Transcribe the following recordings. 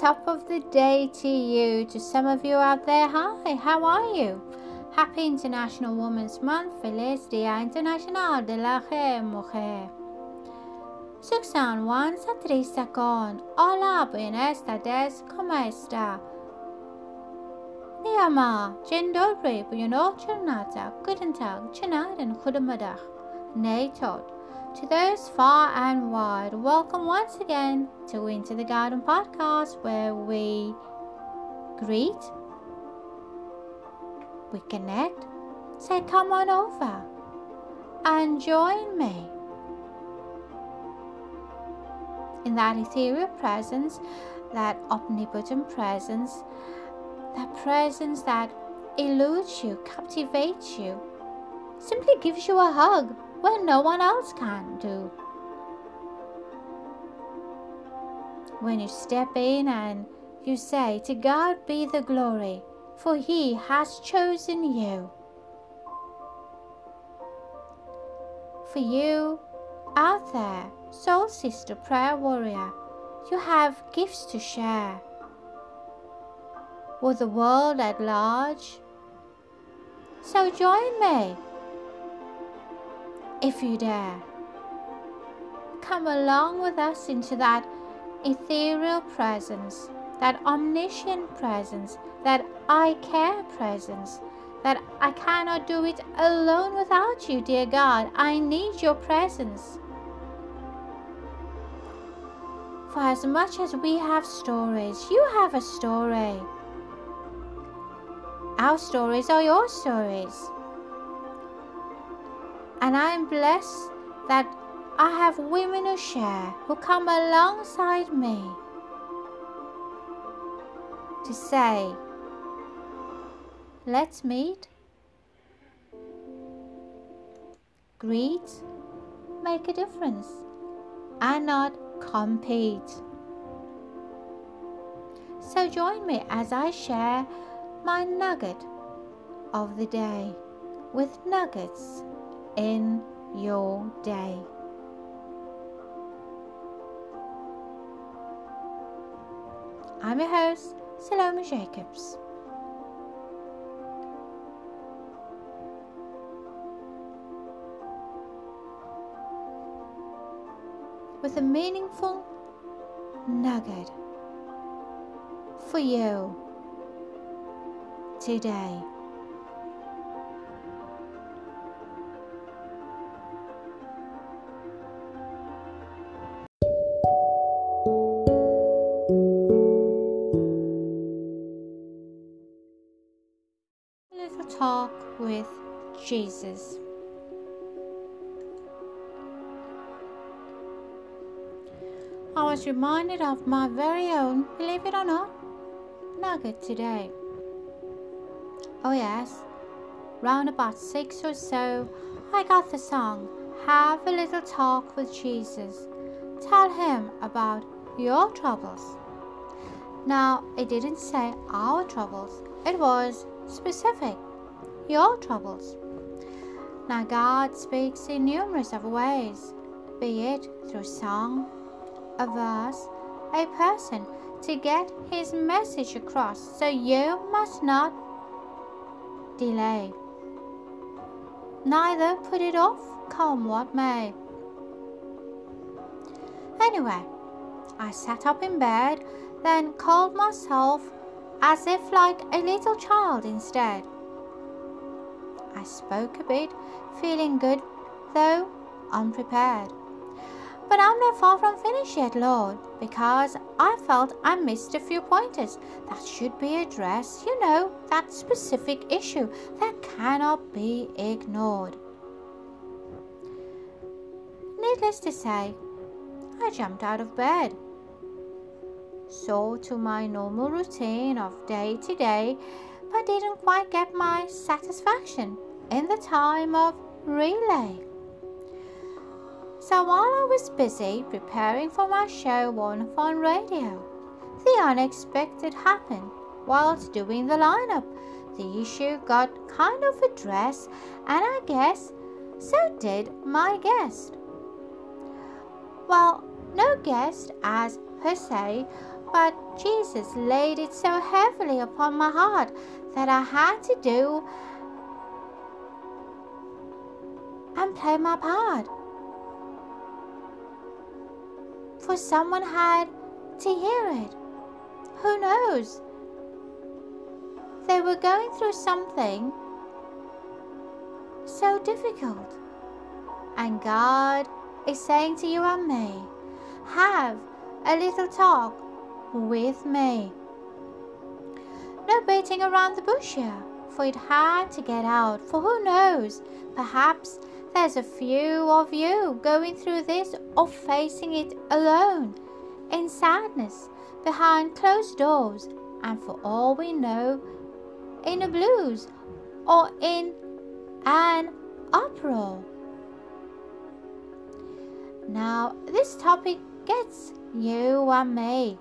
Top of the day to you, to some of you out there. Hi, how are you? Happy International Women's Month. Feliz Dia Internacional de la Mujer. Suxan Juan Satrista con Hola, buenas tardes, ¿cómo está? Niyama, dzień dobry, buongiorno, guten Tag, Chinaden, goedemiddag, nee tot. To those far and wide, welcome once again to Into the Garden podcast where we greet, we connect, say, come on over and join me. In that ethereal presence, that omnipotent presence, that presence that eludes you, captivates you, simply gives you a hug when no one else can do. When you step in and you say, To God be the glory, for He has chosen you. For you out there, soul sister, prayer warrior, you have gifts to share with the world at large. So join me if you dare. Come along with us into that ethereal presence, that omniscient presence, that I care presence, that I cannot do it alone without you, dear God. I need your presence. For as much as we have stories, you have a story. Our stories are your stories. And I am blessed that I have women who share, who come alongside me to say, let's meet, greet, make a difference, and not compete. So join me as I share my nugget of the day with nuggets in your day. I'm your host, Salome Jacobs. With a meaningful nugget for you today. Jesus. I was reminded of my very own, believe it or not, nugget today. Oh, yes, round about six or so, I got the song Have a Little Talk with Jesus. Tell him about your troubles. Now, it didn't say our troubles, it was specific your troubles. Now, God speaks in numerous of ways, be it through song, a verse, a person, to get his message across. So you must not delay. Neither put it off, come what may. Anyway, I sat up in bed, then called myself as if like a little child instead. I spoke a bit, feeling good, though unprepared. But I'm not far from finished yet, Lord, because I felt I missed a few pointers that should be addressed, you know, that specific issue that cannot be ignored. Needless to say, I jumped out of bed. So, to my normal routine of day to day, but didn't quite get my satisfaction in the time of relay. So while I was busy preparing for my show on Fun Radio, the unexpected happened whilst doing the lineup. The issue got kind of addressed, and I guess so did my guest. Well, no guest as per se, but Jesus laid it so heavily upon my heart that I had to do and play my part. For someone had to hear it. Who knows? They were going through something so difficult. And God is saying to you and me, have a little talk with me. No beating around the bush here, for it had to get out. For who knows, perhaps there's a few of you going through this or facing it alone, in sadness, behind closed doors, and for all we know, in a blues or in an uproar. Now, this topic gets you and me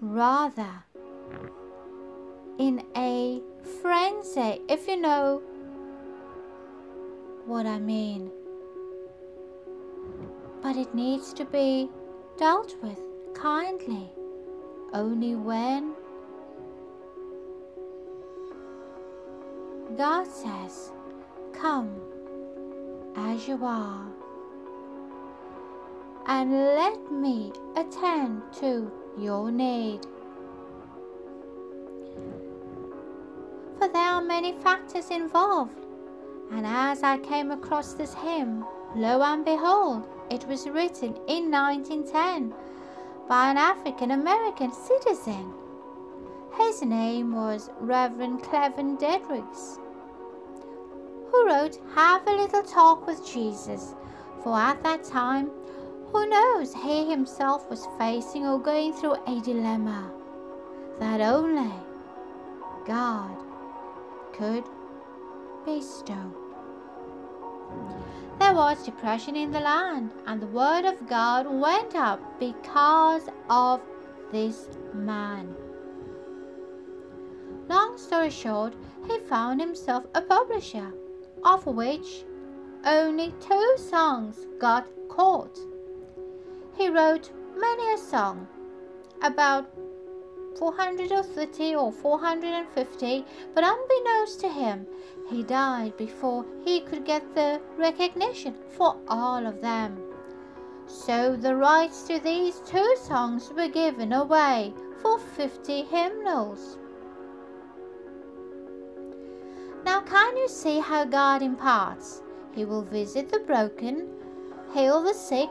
rather in a frenzy, if you know what I mean. But it needs to be dealt with kindly only when God says, Come as you are, and let me attend to your need. Many factors involved, and as I came across this hymn, lo and behold, it was written in 1910 by an African American citizen. His name was Reverend Cleavant Derricks, who wrote Have a Little Talk with Jesus, for at that time, who knows, he himself was facing or going through a dilemma that only God could bestow. There was depression in the land, and the word of God went up because of this man. Long story short, he found himself a publisher, of which only two songs got caught. He wrote many a song, about 430 or 450, but unbeknownst to him, he died before he could get the recognition for all of them. So the rights to these two songs were given away for 50 hymnals. Now, can you see how God imparts? He will visit the broken, heal the sick,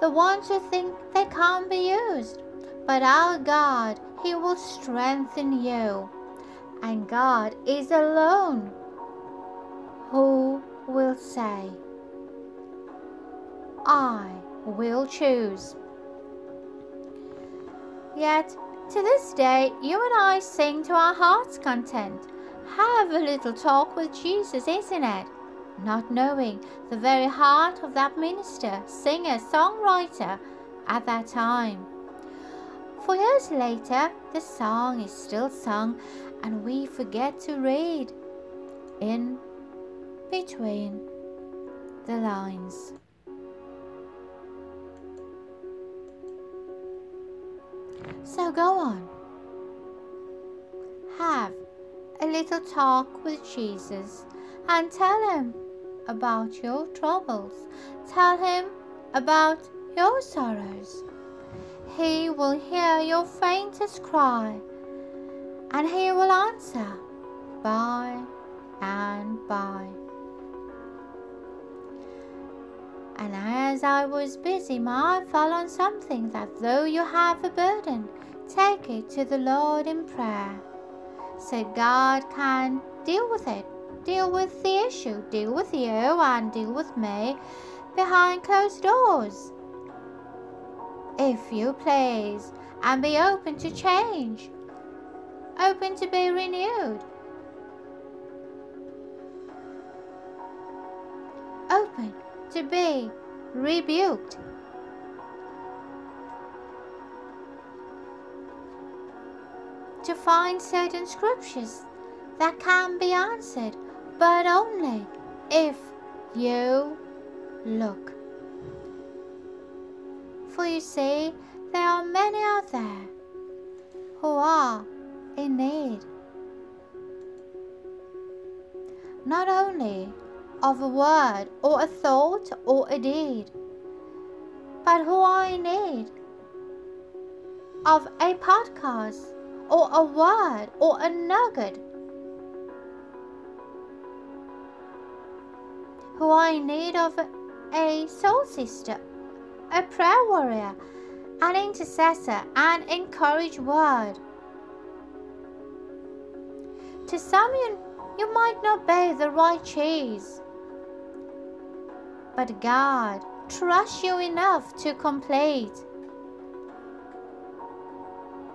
the ones who think they can't be used. But our God, He will strengthen you. And God is alone who will say, I will choose. Yet, to this day, you and I sing to our heart's content have a little talk with Jesus, isn't it? Not knowing the very heart of that minister, singer, songwriter at that time. For years later, the song is still sung and we forget to read in between the lines. So go on. Have a little talk with Jesus and tell him about your troubles. Tell him about your sorrows. He will hear your faintest cry and he will answer by and by. And as I was busy, my eye fell on something that though you have a burden, take it to the Lord in prayer so God can deal with it, deal with the issue, deal with you and deal with me behind closed doors. If you please, and be open to change, open to be renewed, open to be rebuked. to find certain scriptures that can be answered, but only if you look. For you see, there are many out there who are in need. Not only of a word or a thought or a deed, but who are in need of a podcast or a word or a nugget, who are in need of a soul sister, a prayer warrior, an intercessor, an encouraged word. To some, you, you might not be the right cheese, but God trusts you enough to complete.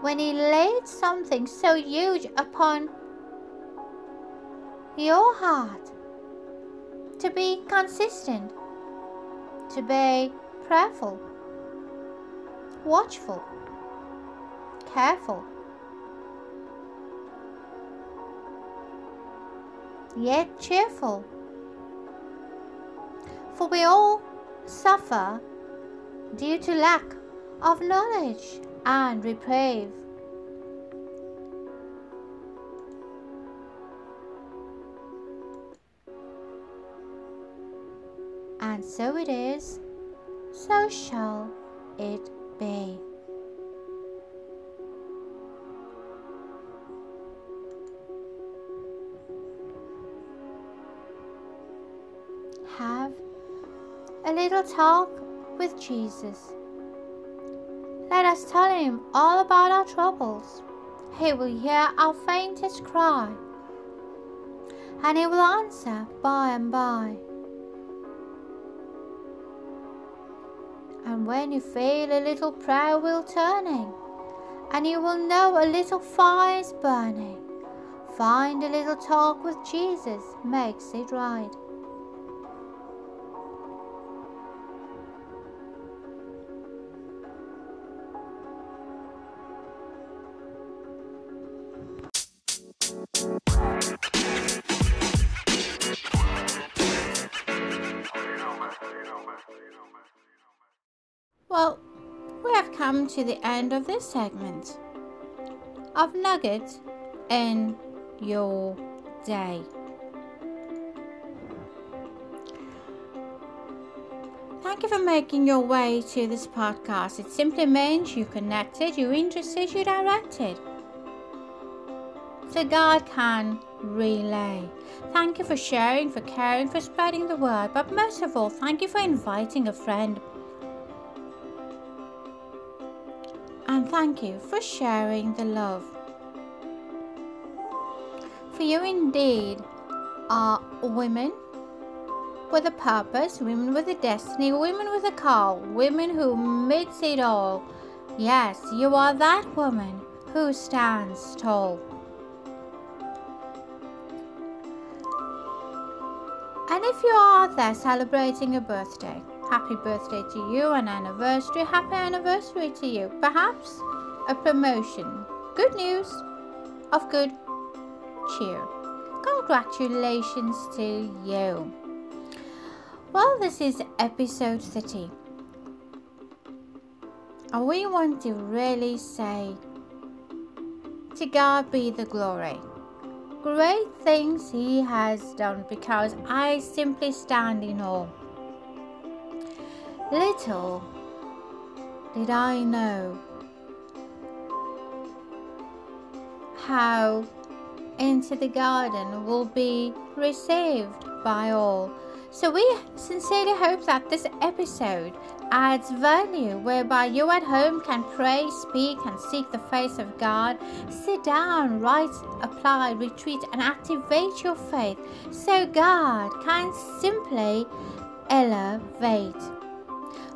When He laid something so huge upon your heart, to be consistent, to be prayerful, watchful, careful. Yet cheerful. For we all suffer due to lack of knowledge and reprieve. And so it is, so shall it be. Have a little talk with Jesus. Let us tell him all about our troubles. He will hear our faintest cry, and he will answer by and by. And when you feel a little prayer wheel turning, and you will know a little fire is burning, find a little talk with Jesus makes it right. Come to the end of this segment of Nuggets in your day. Thank you for making your way to this podcast. It simply means you connected, you interested, you directed. So God can relay. Thank you for sharing, for caring, for spreading the word, but most of all, thank you for inviting a friend and thank you for sharing the love. For you indeed are women with a purpose, women with a destiny, women with a call, women who meets it all. Yes, you are that woman who stands tall. And if you are there celebrating a birthday, Happy birthday to you, an anniversary, happy anniversary to you. Perhaps a promotion. Good news of good cheer. Congratulations to you. Well, this is episode 30. And we want to really say, To God be the glory. Great things He has done because I simply stand in awe. Little did I know how Into the Garden will be received by all. So, we sincerely hope that this episode adds value whereby you at home can pray, speak, and seek the face of God. Sit down, write, apply, retreat, and activate your faith so God can simply elevate.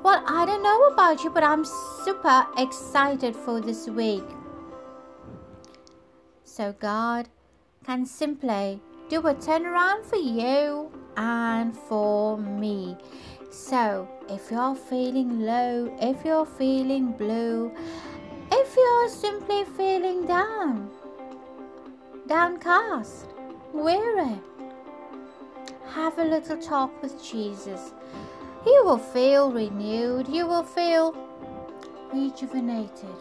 Well, I don't know about you, but I'm super excited for this week. So, God can simply do a turnaround for you and for me. So, if you're feeling low, if you're feeling blue, if you're simply feeling down, downcast, weary, have a little talk with Jesus you will feel renewed. You will feel rejuvenated.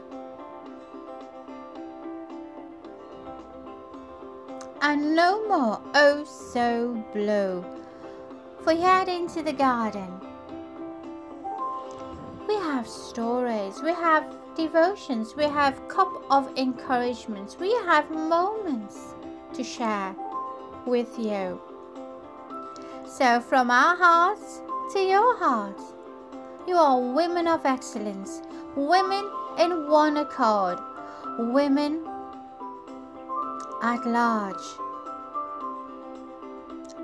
And no more oh so blue. For you head into the garden. We have stories, we have devotions, we have cup of encouragements, we have moments to share with you. So from our hearts to your heart, you are women of excellence, women in one accord, women at large.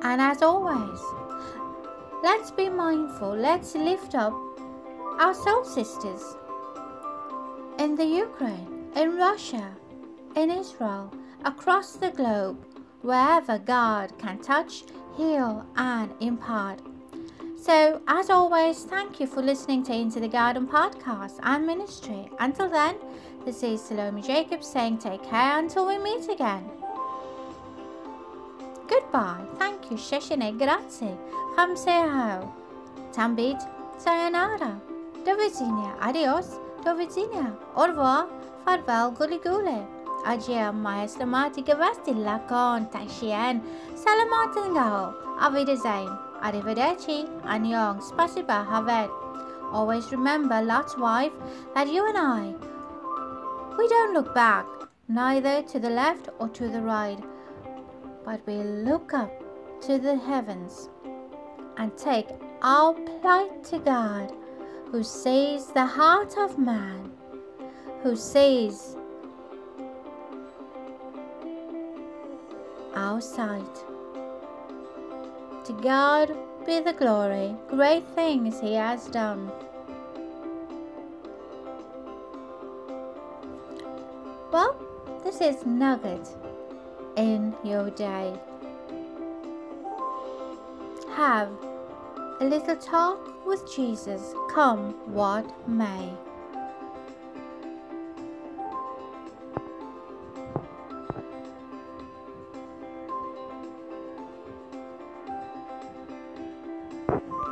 And as always, let's be mindful, let's lift up our soul sisters in the Ukraine, in Russia, in Israel, across the globe, wherever God can touch, heal, and impart. So, as always, thank you for listening to Into the Garden podcast and ministry. Until then, this is Salome Jacobs saying take care until we meet again. Goodbye. Thank you. Sheshine. Grazie. Hamseho. Tambit. Sayonara. Do widzenia. Adios. Do widzenia. Au revoir. Farewell. Guli gule. Adia maestramati gavasti lakon tashian. Salamatangaho. Auf Wiedersehen. Arrivederci. Annyeong. Spasiba. Havet. Always remember, Lot's wife, that you and I, we don't look back, neither to the left or to the right, but we look up to the heavens and take our plight to God, who sees the heart of man, who sees our sight. To God be the glory, great things He has done. Well, this is Nugget in your day. Have a little talk with Jesus, come what may.